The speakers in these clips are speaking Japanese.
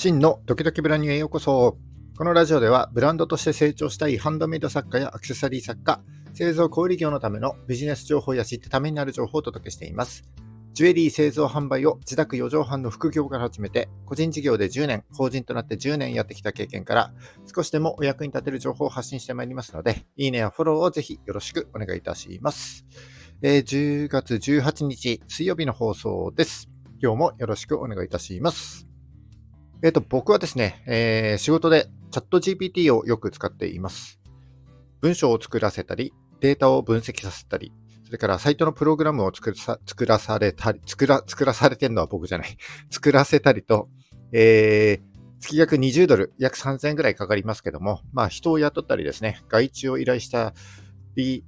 真のドキドキブランニューへようこそ。このラジオではブランドとして成長したいハンドメイド作家やアクセサリー作家、製造小売業のためのビジネス情報や知ってためになる情報をお届けしています。ジュエリー製造販売を自宅4畳半の副業から始めて、個人事業で10年、法人となって10年やってきた経験から、少しでもお役に立てる情報を発信してまいりますので、いいねやフォローをぜひよろしくお願いいたします。えー、10月18日水曜日の放送です。今日もよろしくお願いいたします。えっ、ー、と、僕はですね、えー、仕事でチャット GPT をよく使っています。文章を作らせたり、データを分析させたり、それからサイトのプログラムを作らされたり、作ら、作らされてるのは僕じゃない。作らせたりと、えー、月額20ドル、約3000円ぐらいかかりますけども、まあ人を雇ったりですね、外注を依頼したり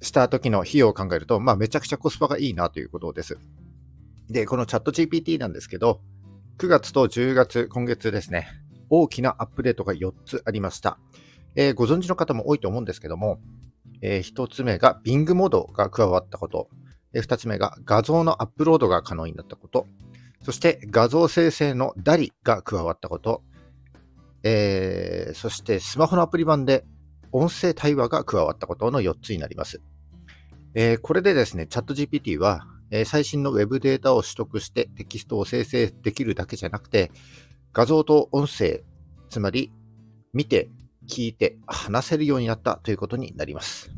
した時の費用を考えると、まあめちゃくちゃコスパがいいなということです。で、このチャット GPT なんですけど、9月と10月、今月ですね、大きなアップデートが4つありました。えー、ご存知の方も多いと思うんですけども、えー、1つ目が Bing モードが加わったこと、えー、2つ目が画像のアップロードが可能になったこと、そして画像生成の DALI が加わったこと、えー、そしてスマホのアプリ版で音声対話が加わったことの4つになります。えー、これでですね、チャット GPT はえ最新の Web データを取得してテキストを生成できるだけじゃなくて、画像と音声、つまり見て、聞いて、話せるようになったということになります。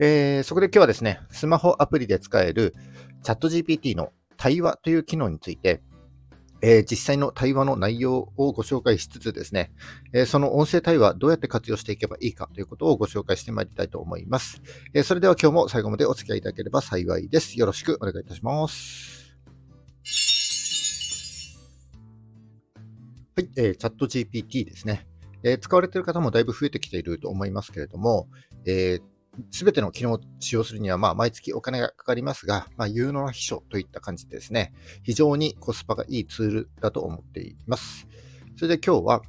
えー、そこで今日はですね、スマホアプリで使える ChatGPT の対話という機能について、えー、実際の対話の内容をご紹介しつつですね、えー、その音声対話どうやって活用していけばいいかということをご紹介してまいりたいと思います。えー、それでは今日も最後までお付き合いいただければ幸いです。よろしくお願いいたします。はい、えー、チャット GPT ですね。えー、使われている方もだいぶ増えてきていると思いますけれども、えー、すべての機能を使用するには、まあ、毎月お金がかかりますが、まあ、有能な秘書といった感じですね、非常にコスパがいいツールだと思っています。それで今日は、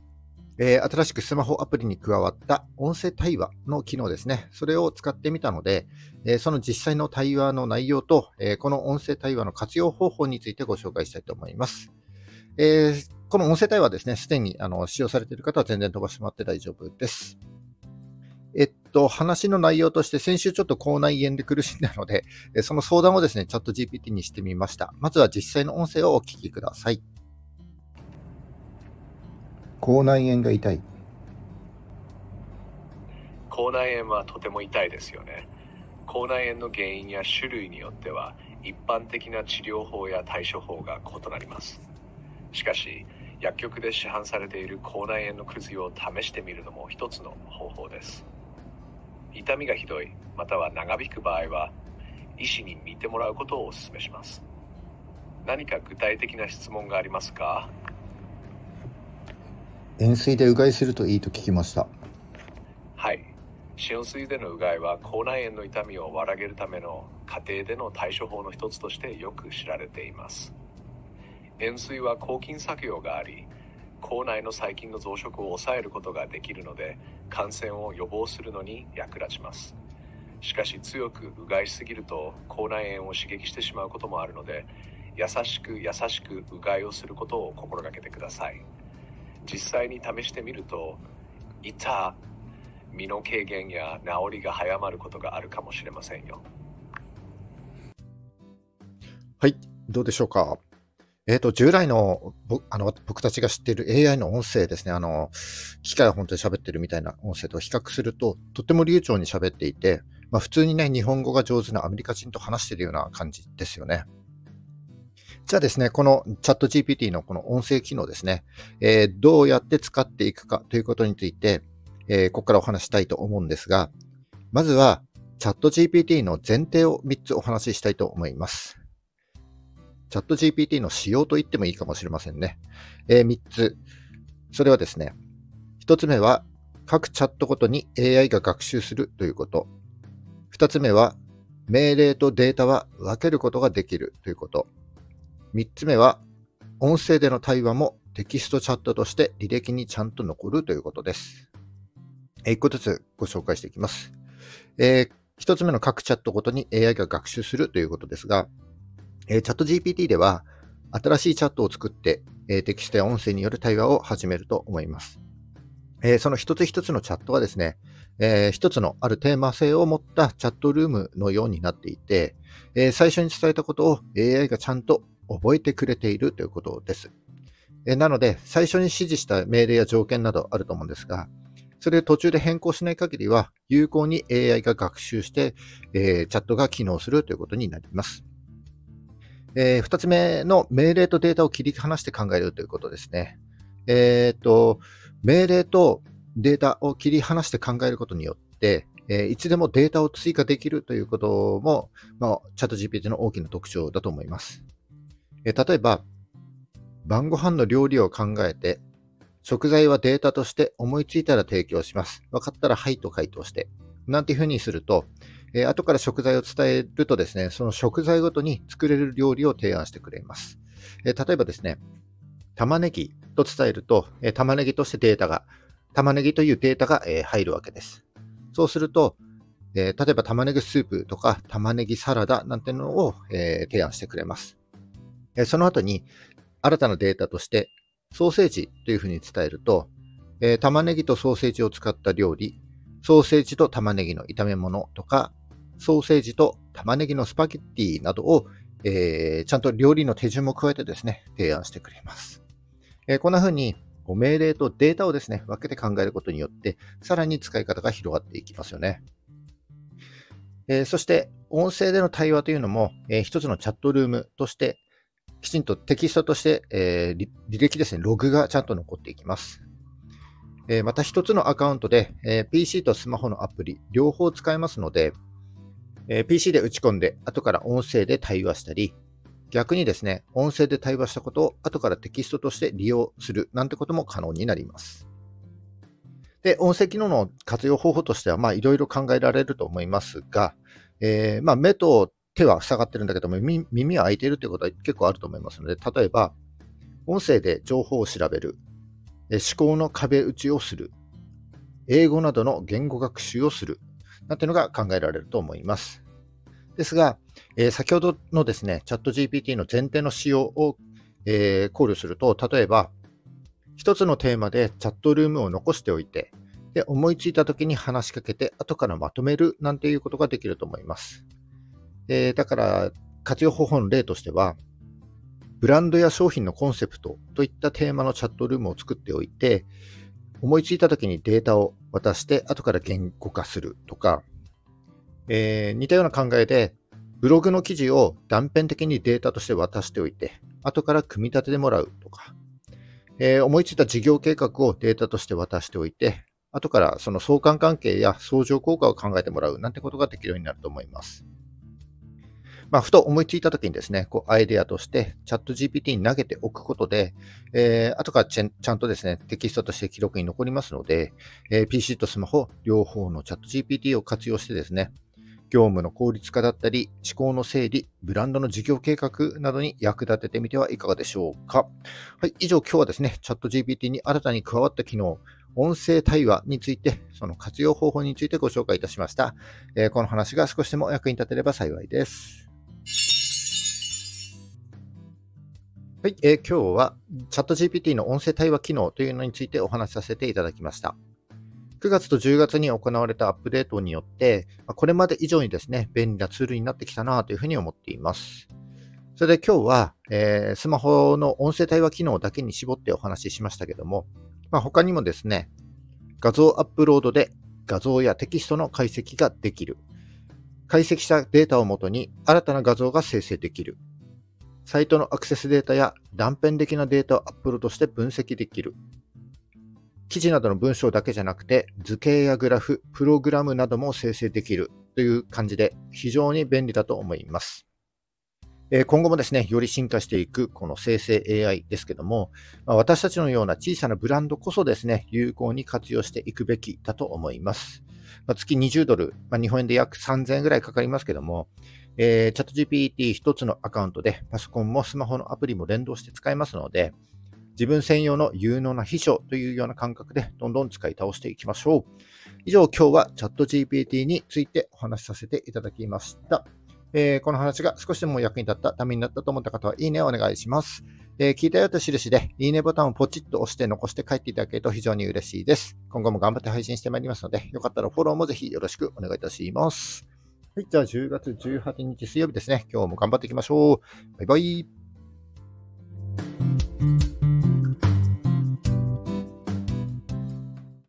えー、新しくスマホアプリに加わった音声対話の機能ですね。それを使ってみたので、えー、その実際の対話の内容と、えー、この音声対話の活用方法についてご紹介したいと思います。えこの音声対話ですね、すでにあの使用されている方は全然飛ばしてもらって大丈夫です。と、話の内容として先週ちょっと口内炎で苦しんだので、その相談をですね、チャット GPT にしてみました。まずは実際の音声をお聞きください。口内炎が痛い。口内炎はとても痛いですよね。口内炎の原因や種類によっては、一般的な治療法や対処法が異なります。しかし、薬局で市販されている口内炎の薬を試してみるのも一つの方法です。痛みがひどいまたは長引く場合は医師に見てもらうことをお勧めします。何か具体的な質問がありますか？塩水でうがいするといいと聞きました。はい。塩水でのうがいは口内炎の痛みを和らげるための家庭での対処法の一つとしてよく知られています。塩水は抗菌作用があり口内の細菌の増殖を抑えることができるので感染を予防するのに役立ちます。しかし強くうがいしすぎると口内炎を刺激してしまうこともあるので優しく優しくうがいをすることを心がけてください。実際に試してみると痛身の軽減や治りが早まることがあるかもしれませんよ。はいどうでしょうか？えっ、ー、と、従来のあの僕たちが知っている AI の音声ですね、あの、機械が本当に喋ってるみたいな音声と比較すると、とても流暢に喋っていて、まあ、普通にね、日本語が上手なアメリカ人と話しているような感じですよね。じゃあですね、このチャット GPT のこの音声機能ですね、えー、どうやって使っていくかということについて、えー、ここからお話したいと思うんですが、まずはチャット GPT の前提を3つお話ししたいと思います。チャット GPT の仕様と言ってもいいかもしれませんね。えー、3つ。それはですね、1つ目は、各チャットごとに AI が学習するということ。2つ目は、命令とデータは分けることができるということ。3つ目は、音声での対話もテキストチャットとして履歴にちゃんと残るということです。え1個ずつご紹介していきます。えー、1つ目の各チャットごとに AI が学習するということですが、えー、チャット GPT では、新しいチャットを作って、えテキストや音声による対話を始めると思います。えその一つ一つのチャットはですね、えー、一つのあるテーマ性を持ったチャットルームのようになっていて、えー、最初に伝えたことを AI がちゃんと覚えてくれているということです。えー、なので、最初に指示した命令や条件などあると思うんですが、それを途中で変更しない限りは、有効に AI が学習して、えー、チャットが機能するということになります。えー、二つ目の命令とデータを切り離して考えるということですね。えっ、と、命令とデータを切り離して考えることによって、えー、いつでもデータを追加できるということも、まあ、チャット GPT の大きな特徴だと思います。えー、例えば、晩ご飯の料理を考えて、食材はデータとして思いついたら提供します。分かったらはいと回答して。なんていうふうにすると、えー、後から食材を伝えるとですね、その食材ごとに作れる料理を提案してくれます。えー、例えばですね、玉ねぎと伝えると、えー、玉ねぎとしてデータが玉ねぎというデータが、え入るわけです。そうすると、え例えば玉ねぎスープとか玉ねぎサラダなんてのを、え提案してくれます。えその後に新たなデータとしてソーセージというふうに伝えると、え玉ねぎとソーセージを使った料理、ソーセージと玉ねぎの炒め物とか、ソーセージと玉ねぎのスパゲッティなどを、えー、ちゃんと料理の手順も加えてですね、提案してくれます。えー、こんな風に命令とデータをですね、分けて考えることによって、さらに使い方が広がっていきますよね。えー、そして、音声での対話というのも、えー、一つのチャットルームとして、きちんとテキストとして、えー、履歴ですね、ログがちゃんと残っていきます。えまた一つのアカウントで、え PC とスマホのアプリ、両方使えますので、え PC で打ち込んで、後から音声で対話したり、逆にですね、音声で対話したことを後からテキストとして利用するなんてことも可能になります。で、音声機能の活用方法としては、まあ、いろいろ考えられると思いますが、えー、まあ、目と手は塞がってるんだけども、耳は開いているということは結構あると思いますので、例えば、音声で情報を調べる、思考の壁打ちをする、英語などの言語学習をする、なんていうのが考えられると思います。ですが、えー、先ほどのですね、チャット GPT の前提の仕様を、えー、考慮すると、例えば、一つのテーマでチャットルームを残しておいて、で、思いついた時に話しかけて、後からまとめるなんていうことができると思います。えー、だから、活用方法の例としては、ブランドや商品のコンセプトといったテーマのチャットルームを作っておいて、思いついた時にデータを渡して、後から言語化するとか、えー、似たような考えで、ブログの記事を断片的にデータとして渡しておいて、後から組み立ててもらうとか、えー、思いついた事業計画をデータとして渡しておいて、後からその相関関係や相乗効果を考えてもらうなんてことができるようになると思います。まあ、ふと思いついたときにですね、こうアイデアとしてチャット GPT に投げておくことで、えー、後からちゃんとですね、テキストとして記録に残りますので、えー、PC とスマホ両方のチャット GPT を活用してですね、業務の効率化だったり、思考の整理、ブランドの事業計画などに役立ててみてはいかがでしょうか。はい、以上今日はですね、チャット GPT に新たに加わった機能、音声対話について、その活用方法についてご紹介いたしました。えー、この話が少しでも役に立てれば幸いです。はい、えー、今日はチャット GPT の音声対話機能というのについてお話しさせていただきました。9月と10月に行われたアップデートによって、これまで以上にですね、便利なツールになってきたなというふうに思っています。それで今日は、えー、スマホの音声対話機能だけに絞ってお話ししましたけども、まあ、他にもですね、画像アップロードで画像やテキストの解析ができる。解析したデータをもとに新たな画像が生成できる。サイトのアクセスデータや断片的なデータをアップロードして分析できる。記事などの文章だけじゃなくて、図形やグラフ、プログラムなども生成できるという感じで非常に便利だと思います。今後もですね、より進化していくこの生成 AI ですけども、私たちのような小さなブランドこそですね、有効に活用していくべきだと思います。月20ドル、ま、日本円で約3000円ぐらいかかりますけども、えー、チャット GPT 一つのアカウントでパソコンもスマホのアプリも連動して使えますので、自分専用の有能な秘書というような感覚でどんどん使い倒していきましょう。以上、今日はチャット GPT についてお話しさせていただきました。えー、この話が少しでも役に立った、ためになったと思った方は、いいねをお願いします。えー、聞いたよと印で、いいねボタンをポチッと押して残して帰っていただけると非常に嬉しいです。今後も頑張って配信してまいりますので、よかったらフォローもぜひよろしくお願いいたします。はい、じゃあ10月18日水曜日ですね。今日も頑張っていきましょう。バイバイ。